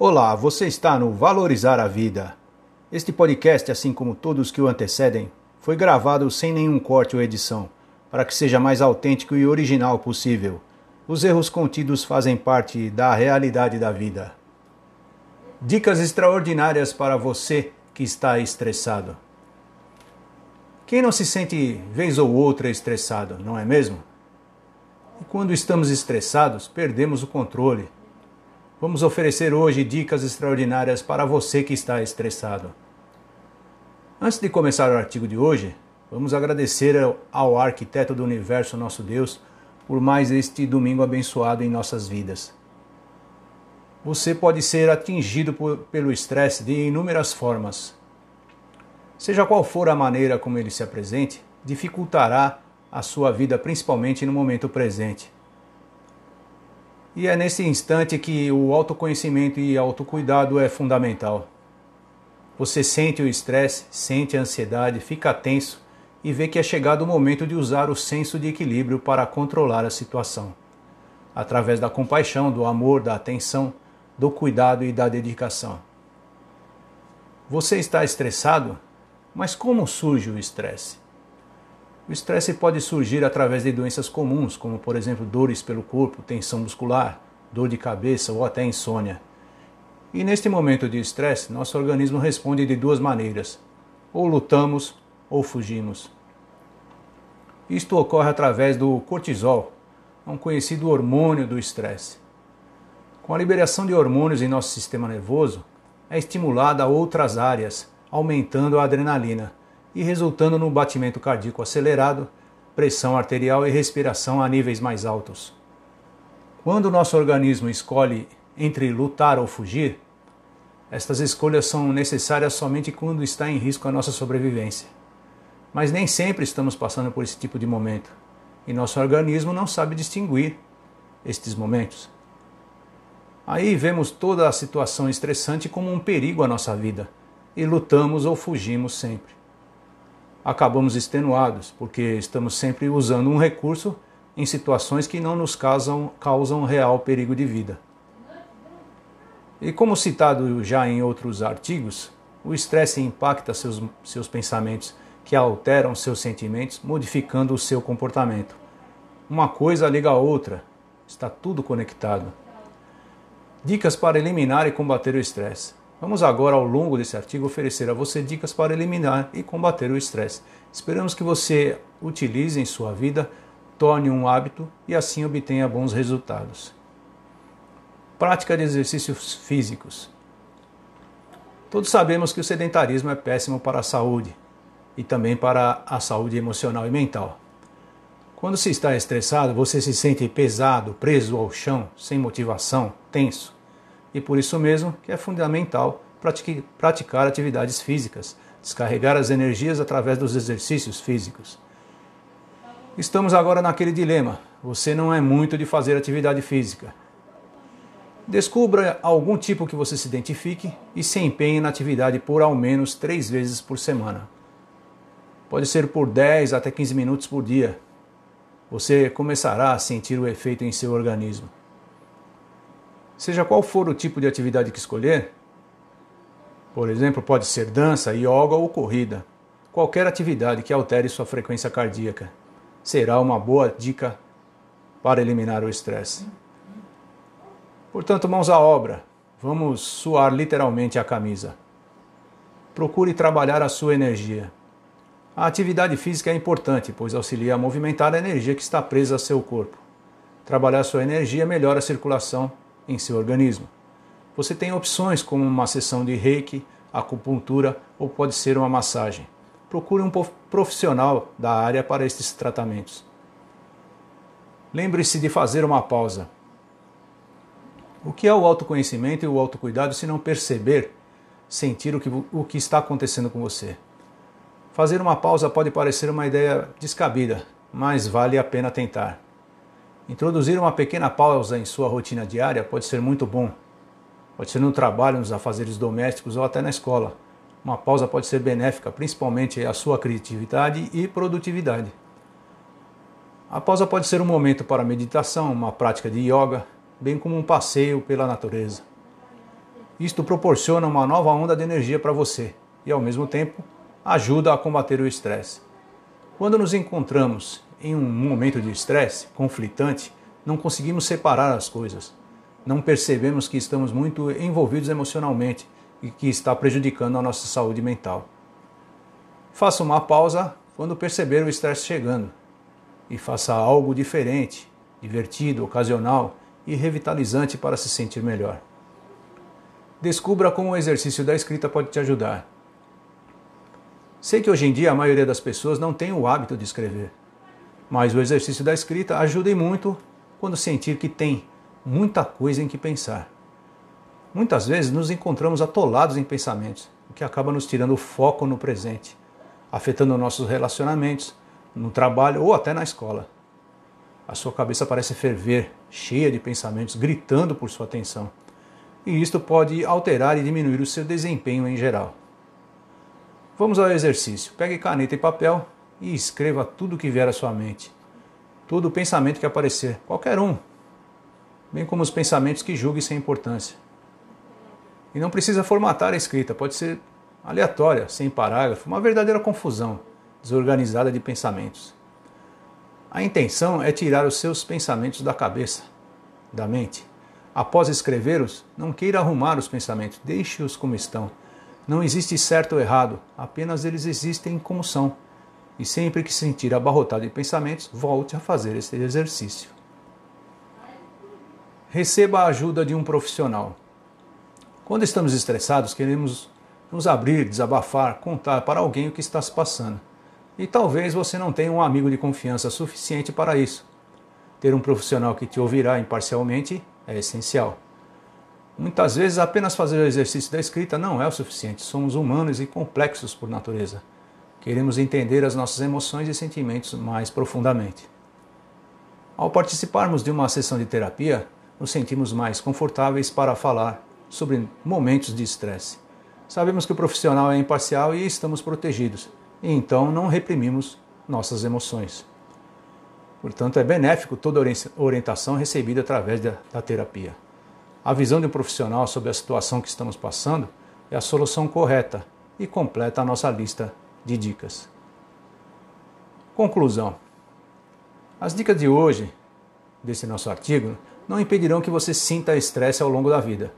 Olá, você está no Valorizar a Vida. Este podcast, assim como todos que o antecedem, foi gravado sem nenhum corte ou edição, para que seja mais autêntico e original possível. Os erros contidos fazem parte da realidade da vida. Dicas extraordinárias para você que está estressado. Quem não se sente vez ou outra estressado, não é mesmo? E quando estamos estressados, perdemos o controle. Vamos oferecer hoje dicas extraordinárias para você que está estressado. Antes de começar o artigo de hoje, vamos agradecer ao arquiteto do universo, nosso Deus, por mais este domingo abençoado em nossas vidas. Você pode ser atingido por, pelo estresse de inúmeras formas. Seja qual for a maneira como ele se apresente, dificultará a sua vida, principalmente no momento presente. E é nesse instante que o autoconhecimento e autocuidado é fundamental. Você sente o estresse, sente a ansiedade, fica tenso e vê que é chegado o momento de usar o senso de equilíbrio para controlar a situação. Através da compaixão, do amor, da atenção, do cuidado e da dedicação. Você está estressado? Mas como surge o estresse? O estresse pode surgir através de doenças comuns, como por exemplo dores pelo corpo, tensão muscular, dor de cabeça ou até insônia. E neste momento de estresse, nosso organismo responde de duas maneiras: ou lutamos ou fugimos. Isto ocorre através do cortisol, um conhecido hormônio do estresse. Com a liberação de hormônios em nosso sistema nervoso, é estimulada outras áreas, aumentando a adrenalina e resultando no batimento cardíaco acelerado, pressão arterial e respiração a níveis mais altos. Quando nosso organismo escolhe entre lutar ou fugir, estas escolhas são necessárias somente quando está em risco a nossa sobrevivência. Mas nem sempre estamos passando por esse tipo de momento, e nosso organismo não sabe distinguir estes momentos. Aí vemos toda a situação estressante como um perigo à nossa vida e lutamos ou fugimos sempre acabamos extenuados, porque estamos sempre usando um recurso em situações que não nos causam, causam real perigo de vida. E como citado já em outros artigos, o estresse impacta seus, seus pensamentos, que alteram seus sentimentos, modificando o seu comportamento. Uma coisa liga a outra, está tudo conectado. Dicas para eliminar e combater o estresse. Vamos agora, ao longo desse artigo, oferecer a você dicas para eliminar e combater o estresse. Esperamos que você utilize em sua vida, torne um hábito e assim obtenha bons resultados. Prática de exercícios físicos. Todos sabemos que o sedentarismo é péssimo para a saúde e também para a saúde emocional e mental. Quando se está estressado, você se sente pesado, preso ao chão, sem motivação, tenso e por isso mesmo que é fundamental praticar atividades físicas, descarregar as energias através dos exercícios físicos. Estamos agora naquele dilema: você não é muito de fazer atividade física. Descubra algum tipo que você se identifique e se empenhe na atividade por ao menos três vezes por semana. Pode ser por 10 até 15 minutos por dia. Você começará a sentir o efeito em seu organismo. Seja qual for o tipo de atividade que escolher, por exemplo, pode ser dança, yoga ou corrida, qualquer atividade que altere sua frequência cardíaca será uma boa dica para eliminar o estresse. Portanto, mãos à obra, vamos suar literalmente a camisa. Procure trabalhar a sua energia. A atividade física é importante, pois auxilia a movimentar a energia que está presa a seu corpo. Trabalhar sua energia melhora a circulação em seu organismo. Você tem opções como uma sessão de reiki, acupuntura ou pode ser uma massagem. Procure um profissional da área para estes tratamentos. Lembre-se de fazer uma pausa. O que é o autoconhecimento e o autocuidado se não perceber, sentir o que, o que está acontecendo com você? Fazer uma pausa pode parecer uma ideia descabida, mas vale a pena tentar. Introduzir uma pequena pausa em sua rotina diária pode ser muito bom. Pode ser no trabalho, nos afazeres domésticos ou até na escola. Uma pausa pode ser benéfica, principalmente à sua criatividade e produtividade. A pausa pode ser um momento para meditação, uma prática de yoga, bem como um passeio pela natureza. Isto proporciona uma nova onda de energia para você e, ao mesmo tempo, ajuda a combater o estresse. Quando nos encontramos em um momento de estresse conflitante, não conseguimos separar as coisas. Não percebemos que estamos muito envolvidos emocionalmente e que está prejudicando a nossa saúde mental. Faça uma pausa quando perceber o estresse chegando e faça algo diferente, divertido, ocasional e revitalizante para se sentir melhor. Descubra como o exercício da escrita pode te ajudar. Sei que hoje em dia a maioria das pessoas não tem o hábito de escrever, mas o exercício da escrita ajuda muito quando sentir que tem muita coisa em que pensar. Muitas vezes nos encontramos atolados em pensamentos, o que acaba nos tirando o foco no presente, afetando nossos relacionamentos, no trabalho ou até na escola. A sua cabeça parece ferver, cheia de pensamentos, gritando por sua atenção. E isto pode alterar e diminuir o seu desempenho em geral. Vamos ao exercício. Pegue caneta e papel e escreva tudo o que vier à sua mente. Todo o pensamento que aparecer, qualquer um, bem como os pensamentos que julgue sem importância. E não precisa formatar a escrita, pode ser aleatória, sem parágrafo, uma verdadeira confusão desorganizada de pensamentos. A intenção é tirar os seus pensamentos da cabeça, da mente. Após escrevê-los, não queira arrumar os pensamentos, deixe-os como estão. Não existe certo ou errado, apenas eles existem como são. E sempre que se sentir abarrotado de pensamentos, volte a fazer esse exercício. Receba a ajuda de um profissional. Quando estamos estressados, queremos nos abrir, desabafar, contar para alguém o que está se passando. E talvez você não tenha um amigo de confiança suficiente para isso. Ter um profissional que te ouvirá imparcialmente é essencial. Muitas vezes, apenas fazer o exercício da escrita não é o suficiente. Somos humanos e complexos por natureza. Queremos entender as nossas emoções e sentimentos mais profundamente. Ao participarmos de uma sessão de terapia, nos sentimos mais confortáveis para falar sobre momentos de estresse. Sabemos que o profissional é imparcial e estamos protegidos, e então não reprimimos nossas emoções. Portanto, é benéfico toda orientação recebida através da, da terapia. A visão de um profissional sobre a situação que estamos passando é a solução correta e completa a nossa lista de dicas. Conclusão: As dicas de hoje, desse nosso artigo, não impedirão que você sinta estresse ao longo da vida,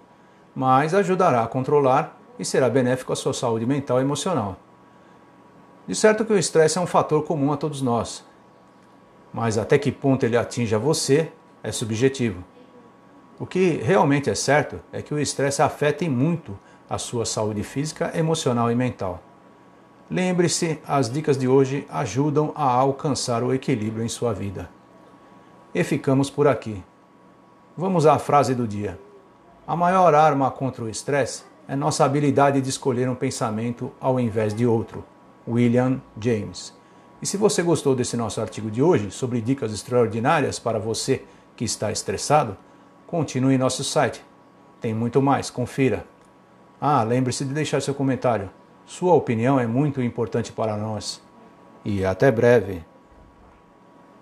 mas ajudará a controlar e será benéfico à sua saúde mental e emocional. De certo que o estresse é um fator comum a todos nós, mas até que ponto ele atinge a você é subjetivo. O que realmente é certo é que o estresse afeta muito a sua saúde física, emocional e mental. Lembre-se, as dicas de hoje ajudam a alcançar o equilíbrio em sua vida. E ficamos por aqui. Vamos à frase do dia. A maior arma contra o estresse é nossa habilidade de escolher um pensamento ao invés de outro. William James. E se você gostou desse nosso artigo de hoje sobre dicas extraordinárias para você que está estressado, continue em nosso site. Tem muito mais, confira. Ah, lembre-se de deixar seu comentário. Sua opinião é muito importante para nós. E até breve.